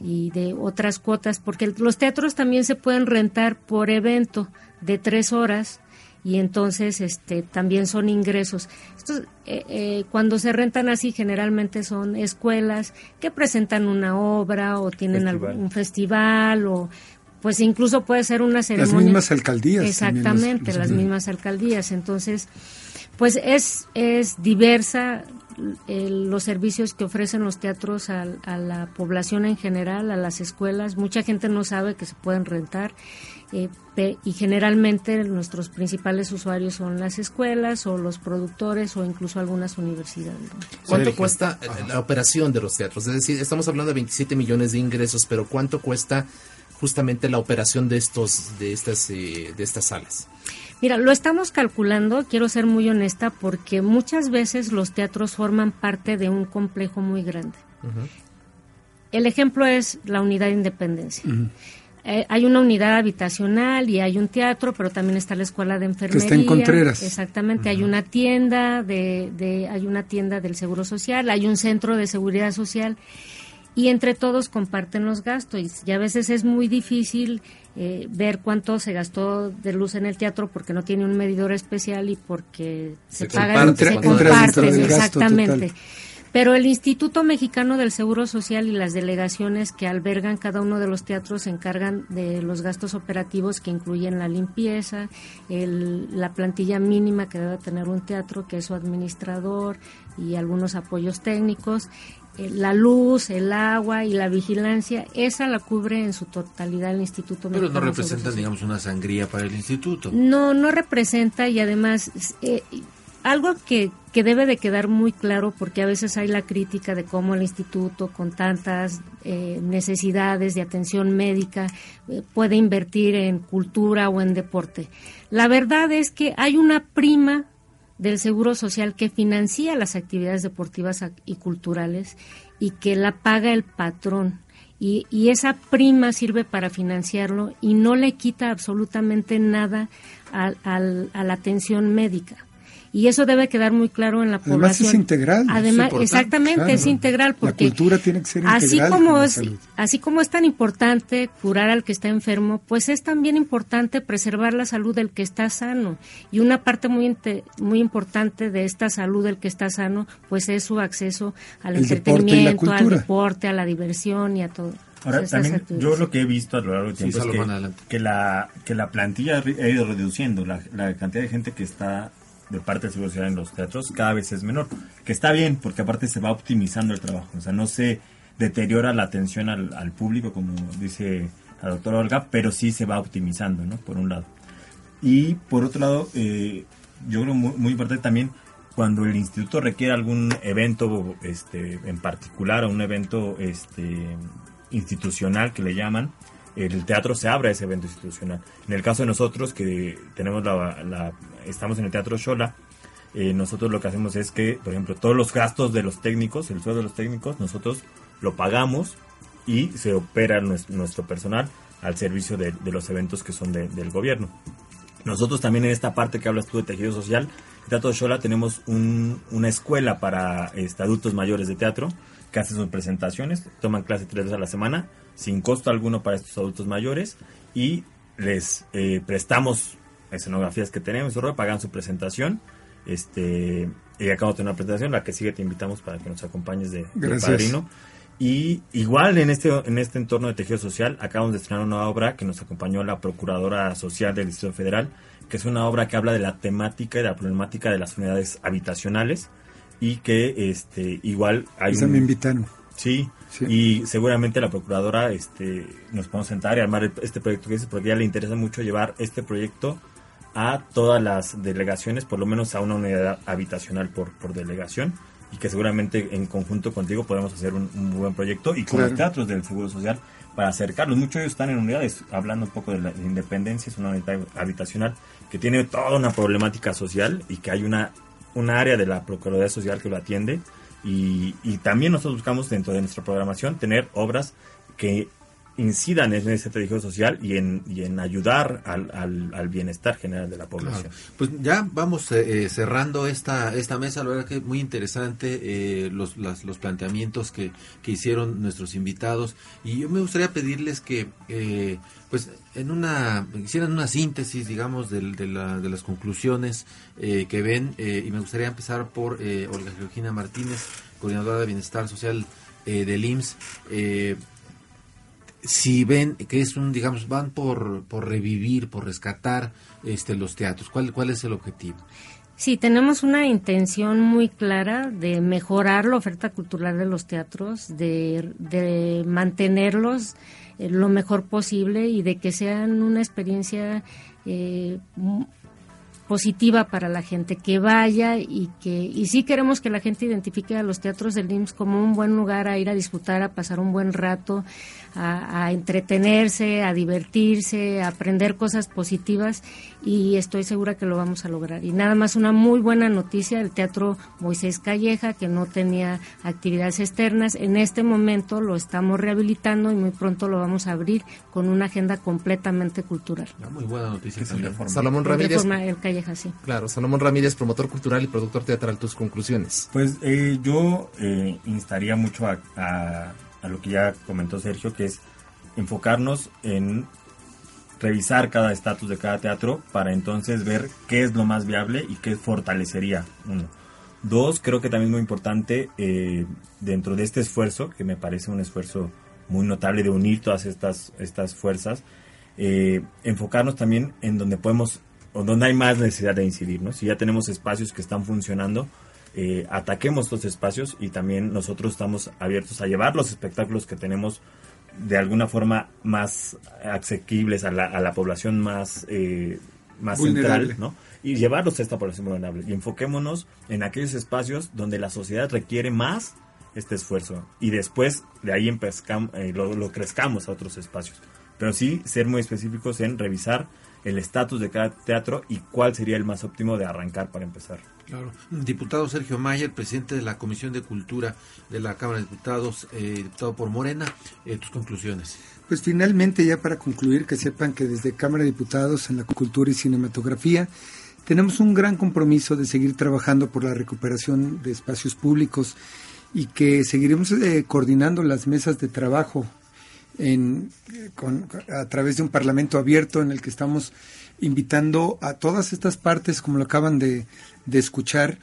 y de otras cuotas, porque los teatros también se pueden rentar por evento de tres horas y entonces este también son ingresos. Estos, eh, eh, cuando se rentan así generalmente son escuelas que presentan una obra o tienen Festival. algún festival o pues incluso puede ser una Las ceremonia. mismas alcaldías. Exactamente, los- las mismas alcaldías. Entonces, pues es, es diversa eh, los servicios que ofrecen los teatros al- a, la población en general, a las escuelas. Mucha gente no sabe que se pueden rentar eh, pe- y generalmente nuestros principales usuarios son las escuelas o los productores o incluso algunas universidades. ¿no? ¿Cuánto cuesta eh, la operación de los teatros? Es decir, estamos hablando de 27 millones de ingresos, pero ¿cuánto cuesta justamente la operación de estos de estas de estas salas? Mira, lo estamos calculando, quiero ser muy honesta, porque muchas veces los teatros forman parte de un complejo muy grande. El ejemplo es la unidad de independencia. Eh, hay una unidad habitacional y hay un teatro, pero también está la escuela de enfermería. está en Contreras. Exactamente, hay una tienda de, de, hay una tienda del Seguro Social, hay un centro de seguridad social y entre todos comparten los gastos. Y a veces es muy difícil eh, ver cuánto se gastó de luz en el teatro porque no tiene un medidor especial y porque se, paga se comparten exactamente. Pero el Instituto Mexicano del Seguro Social y las delegaciones que albergan cada uno de los teatros se encargan de los gastos operativos que incluyen la limpieza, la plantilla mínima que debe tener un teatro, que es su administrador y algunos apoyos técnicos, la luz, el agua y la vigilancia, esa la cubre en su totalidad el Instituto Pero no representa, digamos, una sangría para el instituto. No, no representa y además eh, algo que, que, debe de quedar muy claro porque a veces hay la crítica de cómo el instituto con tantas eh, necesidades de atención médica puede invertir en cultura o en deporte. La verdad es que hay una prima del Seguro Social que financia las actividades deportivas y culturales y que la paga el patrón. Y, y, esa prima sirve para financiarlo y no le quita absolutamente nada a la atención médica y eso debe quedar muy claro en la población. Además es integral. Además, exactamente, es integral porque la cultura tiene que ser integral. Así como es, así como es tan importante curar al que está enfermo, pues es también importante preservar la salud del que está sano. Y una parte muy muy importante de esta salud del que está sano, pues es su acceso al entretenimiento, al deporte, a la diversión y a todo. Ahora, también yo lo que he visto a lo largo del tiempo es que, la, que la plantilla ha ido reduciendo, la, la cantidad de gente que está de parte de Seguro Social en los teatros cada vez es menor. Que está bien, porque aparte se va optimizando el trabajo. O sea, no se deteriora la atención al, público, como dice la doctora Olga, pero sí se va optimizando, ¿no? Por un lado. Y por otro lado, eh, yo creo muy, muy, importante también cuando el instituto requiere algún evento este, en particular o un evento este, institucional que le llaman, el teatro se abre a ese evento institucional. En el caso de nosotros, que tenemos la, estamos en el Teatro Shola, eh, nosotros lo que hacemos es que, por ejemplo, todos los gastos de los técnicos, el sueldo de los técnicos, nosotros lo pagamos y se opera nuestro, personal al servicio de, los eventos que son del gobierno. Nosotros también en esta parte que hablas tú de tejido social, en Teatro Shola tenemos una escuela para este, adultos mayores de teatro que hacen sus presentaciones, toman clase tres veces a la semana sin costo alguno para estos adultos mayores y les eh, prestamos escenografías que tenemos, pagan su presentación. Este, y acabo de tener una presentación, la que sigue te invitamos para que nos acompañes de, padrino. Y igual en este, en este entorno de tejido social, acabamos de estrenar una obra que nos acompañó la Procuradora Social del Distrito Federal, que es una obra que habla de la temática y de la problemática de las unidades habitacionales y que este igual hay Esa me invitaron. Sí, y seguramente la procuradora este, nos podemos sentar y armar este proyecto que dice, porque a ella le interesa mucho llevar este proyecto a todas las delegaciones, por lo menos a una unidad habitacional por, por delegación, y que seguramente en conjunto contigo podemos hacer un, buen proyecto y con los teatros del Seguro Social para acercarlos. Muchos de ellos están en unidades, hablando un poco de la independencia, es una unidad habitacional que tiene toda una problemática social y que hay una, una área de la Procuraduría Social que lo atiende y, también nosotros buscamos dentro de nuestra programación tener obras que incidan en ese tejido social y en, y en ayudar al, al, bienestar general de la población. Pues ya vamos eh, eh, cerrando esta, esta mesa, la verdad que muy interesante eh, los, los planteamientos que, que hicieron nuestros invitados. Y yo me gustaría pedirles que pues en una hicieran una síntesis digamos de, de, la, de las conclusiones que ven y me gustaría empezar por Olga Georgina Martínez coordinadora de bienestar social del IMSS si ven que es un, digamos, van por, por revivir, por rescatar este, los teatros, ¿cuál, cuál es el objetivo? Sí, tenemos una intención muy clara de mejorar la oferta cultural de los teatros, de, de mantenerlos eh, lo mejor posible y de que sean una experiencia eh, positiva para la gente, que vaya y que y sí queremos que la gente identifique a los teatros del IMSS como un buen lugar a ir a disfrutar, a pasar un buen rato, a, entretenerse, a divertirse, a aprender cosas positivas y estoy segura que lo vamos a lograr. Y nada más una muy buena noticia, el Teatro Moisés Calleja, que no tenía actividades externas, en este momento lo estamos rehabilitando y muy pronto lo vamos a abrir con una agenda completamente cultural. muy buena noticia Salomón Ramírez. el Calleja, sí. Claro, Salomón Ramírez, promotor cultural y productor teatral, tus conclusiones. Pues eh, yo eh, instaría mucho a a lo que ya comentó Sergio, que es enfocarnos en revisar cada estatus de cada teatro para entonces ver qué es lo más viable y qué fortalecería uno. Dos, creo que también es muy importante eh, dentro de este esfuerzo, que me parece un esfuerzo muy notable de unir todas estas, estas fuerzas, eh, enfocarnos también en donde podemos o donde hay más necesidad de incidir. Si ya tenemos espacios que están funcionando, eh, ataquemos estos espacios y también nosotros estamos abiertos a llevar los espectáculos que tenemos de alguna forma más asequibles a la, a la población más, eh, más central, ¿no? Y llevarlos a esta población vulnerable. Y enfoquémonos en aquellos espacios donde la sociedad requiere más este esfuerzo. Y después de ahí eh, lo, lo crezcamos a otros espacios. Pero sí ser muy específicos en revisar el estatus de cada teatro y cuál sería el más óptimo de arrancar para empezar. Claro. Diputado Sergio Mayer, presidente de la Comisión de Cultura de la Cámara de Diputados, eh, diputado por Morena, eh, tus conclusiones. Pues finalmente, ya para concluir, que sepan que desde Cámara de Diputados en la Cultura y Cinematografía tenemos un gran compromiso de seguir trabajando por la recuperación de espacios públicos y que seguiremos eh, coordinando las mesas de trabajo en, a través de un parlamento abierto en el que estamos invitando a todas estas partes, como lo acaban de, escuchar.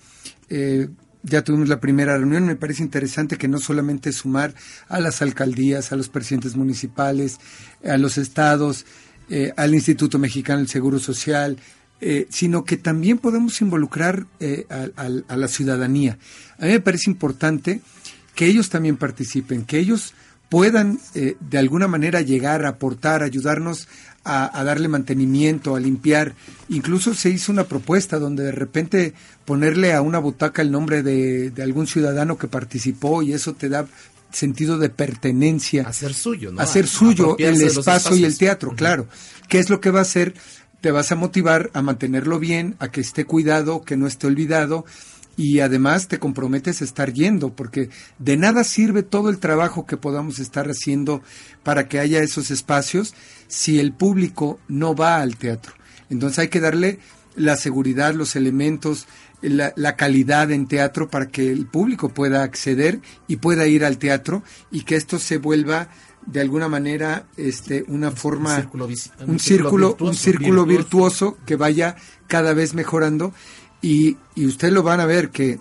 Eh, ya tuvimos la primera reunión, me parece interesante que no solamente sumar a las alcaldías, a los presidentes municipales, a los estados, eh, al Instituto Mexicano del Seguro Social, eh, sino que también podemos involucrar a, la ciudadanía. A mí me parece importante que ellos también participen, que ellos puedan de alguna manera llegar a aportar, ayudarnos a, darle mantenimiento, a limpiar. Incluso se hizo una propuesta donde de repente ponerle a una butaca el nombre de, algún ciudadano que participó y eso te da sentido de pertenencia. Hacer suyo, ¿no? Hacer suyo el espacio y el teatro, claro. ¿Qué es lo que va a hacer? Te vas a motivar a mantenerlo bien, a que esté cuidado, que no esté olvidado y además te comprometes a estar yendo, porque de nada sirve todo el trabajo que podamos estar haciendo para que haya esos espacios si el público no va al teatro. Entonces hay que darle la seguridad, los elementos, la, calidad en teatro para que el público pueda acceder y pueda ir al teatro y que esto se vuelva de alguna manera este una forma un círculo un círculo, virtuoso que vaya cada vez mejorando y, y ustedes lo van a ver que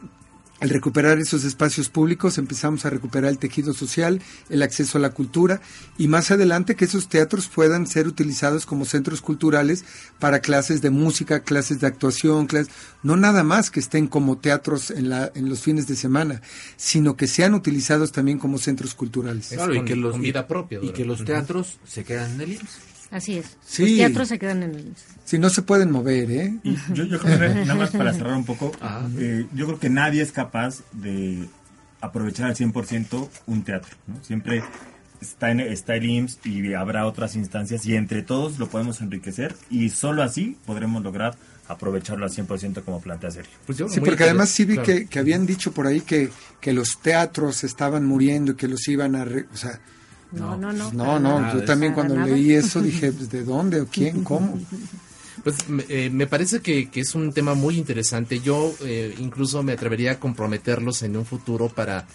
al recuperar esos espacios públicos empezamos a recuperar el tejido social, el acceso a la cultura y más adelante que esos teatros puedan ser utilizados como centros culturales para clases de música, clases de actuación, clases, no nada más que estén como teatros en, la, en los fines de semana, sino que sean utilizados también como centros culturales. y que los, vida propia. Y que los teatros se quedan en el IMSS. Así es. Los teatros se quedan en el... Si no se pueden mover, ¿eh? yo, creo que, nada más para cerrar un poco, eh, yo creo que nadie es capaz de aprovechar al 100% un teatro, ¿no? Siempre está, en, está el IMSS y habrá otras instancias y entre todos lo podemos enriquecer y solo así podremos lograr aprovecharlo al 100% como plantea Sergio. Pues sí, porque además sí vi que, que, habían dicho por ahí que, que los teatros estaban muriendo y que los iban a... o sea, no, no, no. No, no, yo también cuando leí eso dije, pues, ¿de dónde o quién? ¿Cómo? Pues eh, me parece que, es un tema muy interesante. Yo eh, incluso me atrevería a comprometerlos en un futuro para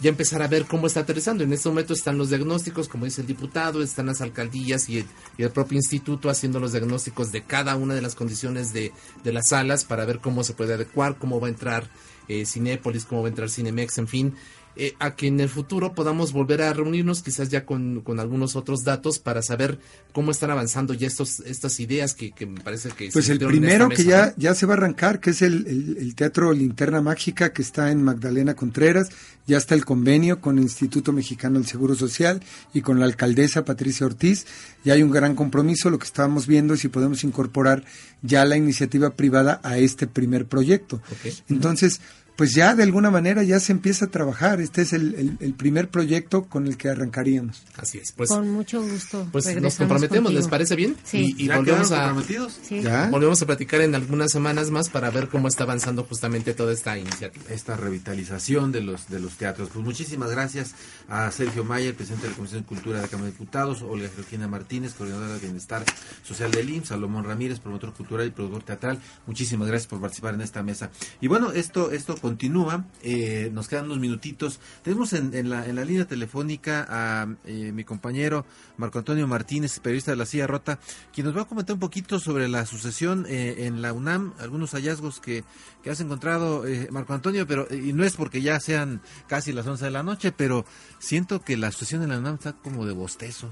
ya empezar a ver cómo está aterrizando. En este momento están los diagnósticos, como dice el diputado, están las alcaldías y el, propio instituto haciendo los diagnósticos de cada una de las condiciones de, de las salas para ver cómo se puede adecuar, cómo va a entrar eh, Cinépolis, cómo va a entrar Cinemex, en fin. Eh, a que en el futuro podamos volver a reunirnos, quizás ya con, con algunos otros datos, para saber cómo están avanzando ya estos, estas ideas que, que me parece que... Pues se el primero que ya, ya se va a arrancar, que es el, el- el Teatro Linterna Mágica, que está en Magdalena Contreras. Ya está el convenio con el Instituto Mexicano del Seguro Social y con la alcaldesa Patricia Ortiz. Ya hay un gran compromiso. Lo que estábamos viendo es si podemos incorporar ya la iniciativa privada a este primer proyecto. Entonces, pues ya de alguna manera ya se empieza a trabajar. Este es el, el- el primer proyecto con el que arrancaríamos. Así es, pues... Con mucho gusto. Pues nos comprometemos, contigo. ¿les parece bien? Sí. Y, y ¿Ya volvemos a... comprometidos? Sí. ¿Ya? Volvemos a platicar en algunas semanas más para ver cómo está avanzando justamente toda esta iniciativa. esta revitalización de los de los teatros. Pues muchísimas gracias a Sergio Mayer, presidente de la Comisión de Cultura de la Cámara de Diputados, Olga Georgina Martínez, coordinadora de Bienestar Social del IMSS, Salomón Ramírez, promotor cultural y productor teatral. Muchísimas gracias por participar en esta mesa. Y bueno, esto esto continúa. eh, nos quedan unos minutitos. Tenemos en, en la, en la línea telefónica a eh, mi compañero Marco Antonio Martínez, periodista de La Silla Rota, quien nos va a comentar un poquito sobre la sucesión eh, en la UNAM, algunos hallazgos que, que has encontrado, eh, Marco Antonio, pero eh, y no es porque ya sean casi las 11 de la noche, pero siento que la sucesión en la UNAM está como de bostezo.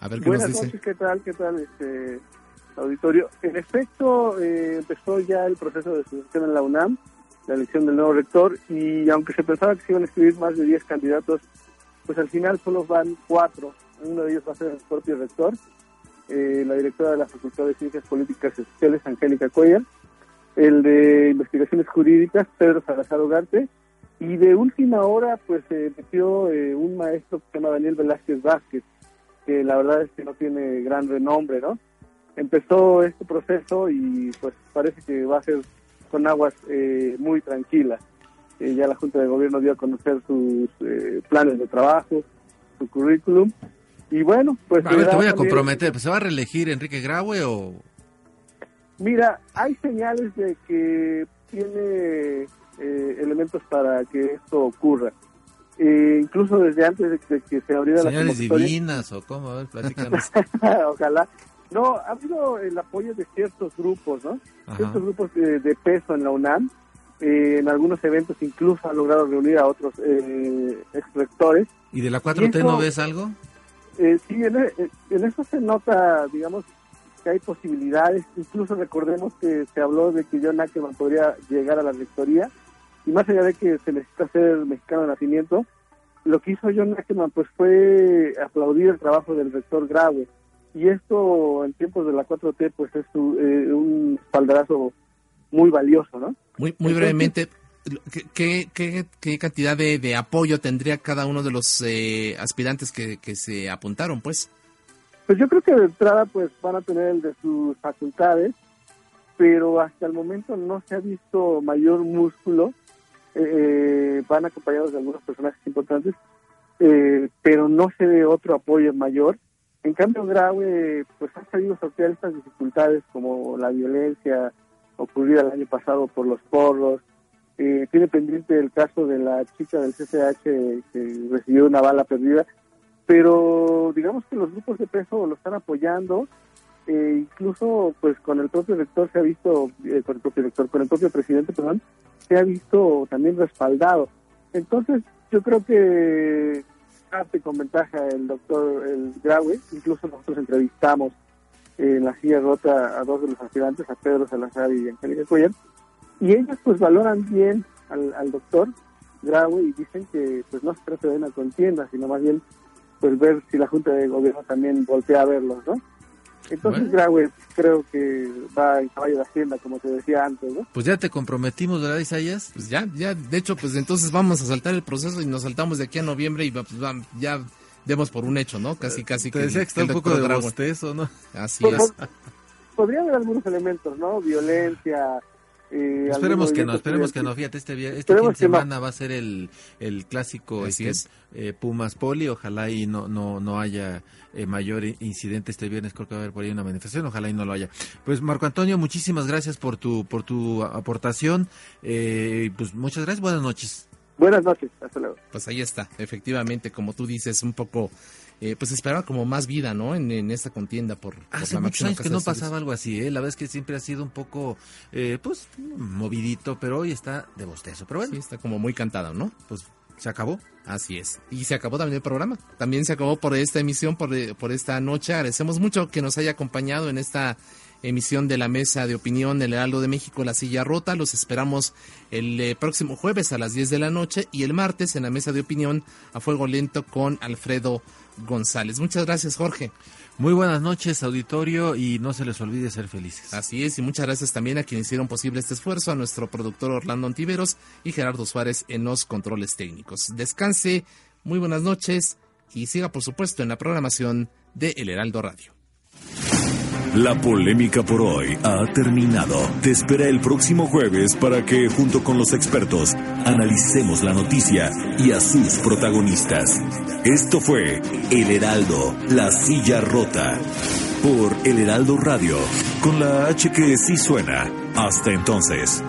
A ver qué Buenas nos dice. noches, ¿qué tal? ¿Qué tal, este auditorio? En efecto, eh, empezó ya el proceso de sucesión en la UNAM, la elección del nuevo rector, y aunque se pensaba que se iban a escribir más de 10 candidatos, pues al final solo van cuatro. Uno de ellos va a ser el propio rector, eh, la directora de la Facultad de Ciencias Políticas y Sociales, Angélica Cuellar, el de Investigaciones Jurídicas, Pedro Salazar Ugarte, y de última hora, pues se metió eh, un maestro que se llama Daniel Velázquez Vázquez, que la verdad es que no tiene gran renombre, ¿no? Empezó este proceso y pues parece que va a ser con aguas eh, muy tranquilas. Eh, ya la Junta de Gobierno dio a conocer sus eh, planes de trabajo, su currículum. Y bueno, pues... A ver, te voy a también- comprometer. ¿Se va a reelegir Enrique Graue o...? Mira, hay señales de que tiene eh, elementos para que esto ocurra. Eh, incluso desde antes de, de que se abriera la convocatoria. divinas o cómo? A ver, platícanos. Ojalá. No, ha habido el apoyo de ciertos grupos, ¿no? Ajá. Ciertos grupos de, de peso en la UNAM. Eh, en algunos eventos incluso ha logrado reunir a otros eh, ex. ¿Y de la Y 4T eso- no ves algo? Eh, sí, en, e- en eso se nota, digamos, que hay posibilidades. Incluso recordemos que se habló de que John Ackerman podría llegar a la rectoría. Y más allá de que se necesita ser mexicano de nacimiento, lo que hizo John Ackerman pues fue aplaudir el trabajo del rector Graue. Y esto en tiempos de la 4T pues es un, eh, un espaldarazo muy valioso, ¿no? Muy, muy Entonces- brevemente, ¿qué, qué, qué- qué cantidad de, de apoyo tendría cada uno de los eh, aspirantes que, que se apuntaron, pues? Pues yo creo que de entrada pues van a tener el de sus facultades, pero hasta el momento no se ha visto mayor músculo. Eh, van acompañados de algunos personajes importantes, eh, pero no se ve otro apoyo mayor. En cambio, Graue pues ha sabido sortear estas dificultades como la violencia ocurrida el año pasado por los porros. Eh, tiene pendiente el caso de la chica del CCH que recibió una bala perdida. Pero digamos que los grupos de peso lo están apoyando. Eh, incluso pues con el propio rector se ha visto eh, con el propio rector con el propio presidente perdón se ha visto también respaldado. Entonces yo creo que parte con ventaja el doctor el Graue incluso nosotros entrevistamos en la silla rota a dos de los aspirantes a Pedro Salazar y Angélica Cuellar y ellos pues valoran bien al, al doctor Graue y dicen que pues no se trata de una contienda sino más bien pues ver si la Junta de Gobierno también voltea a verlos, ¿no? Entonces Bueno. Graue creo que va en caballo de Hacienda, como te decía antes, ¿no? Pues ya te comprometimos, ¿verdad, Isaías? Pues ya, ya, de hecho, pues entonces vamos a saltar el proceso y nos saltamos de aquí a noviembre y pues, va- ya demos por un hecho, ¿no? Casi, casi Te decía que está el un poco de bostezo, ¿no? Así es. podría haber algunos elementos, ¿no? Violencia. Eh, Esperemos que no, esperemos que no. Fíjate, este, este fin de no. semana va a ser el, el clásico este, es. eh, Pumas Poli. Ojalá y no, no, no haya eh, mayor i- incidente este viernes. Creo que va a haber por ahí una manifestación. Ojalá y no lo haya. Pues Marco Antonio, muchísimas gracias por tu, por tu aportación. Eh, pues muchas gracias. Buenas noches. Buenas noches, hasta luego. Pues ahí está, efectivamente, como tú dices, un poco, eh, pues esperaba como más vida, ¿no? En, en esta contienda por, por Hace la muchos años que no pasaba algo así, ¿eh? La verdad es que siempre ha sido un poco, eh, pues, movidito, pero hoy está de bostezo. Pero bueno, Sí, está como muy cantada, ¿no? pues se acabó. Así es. Y se acabó también el programa. También se acabó por esta emisión, por, por esta noche. Agradecemos mucho que nos haya acompañado en esta emisión de la mesa de opinión del Heraldo de México, La Silla Rota. Los esperamos el eh, próximo jueves a las 10 de la noche y el martes en la mesa de opinión a fuego lento con Alfredo González. Muchas gracias, Jorge. Muy buenas noches, auditorio, y no se les olvide ser felices. Así es, y muchas gracias también a quienes hicieron posible este esfuerzo, a nuestro productor Orlando Antiveros y Gerardo Suárez en los controles técnicos. Descanse, muy buenas noches y siga, por supuesto, en la programación de El Heraldo Radio. La polémica por hoy ha terminado. Te espera el próximo jueves para que, junto con los expertos, analicemos la noticia y a sus protagonistas. Esto fue El Heraldo, la silla rota. Por El Heraldo Radio, con la H que sí suena. Hasta entonces.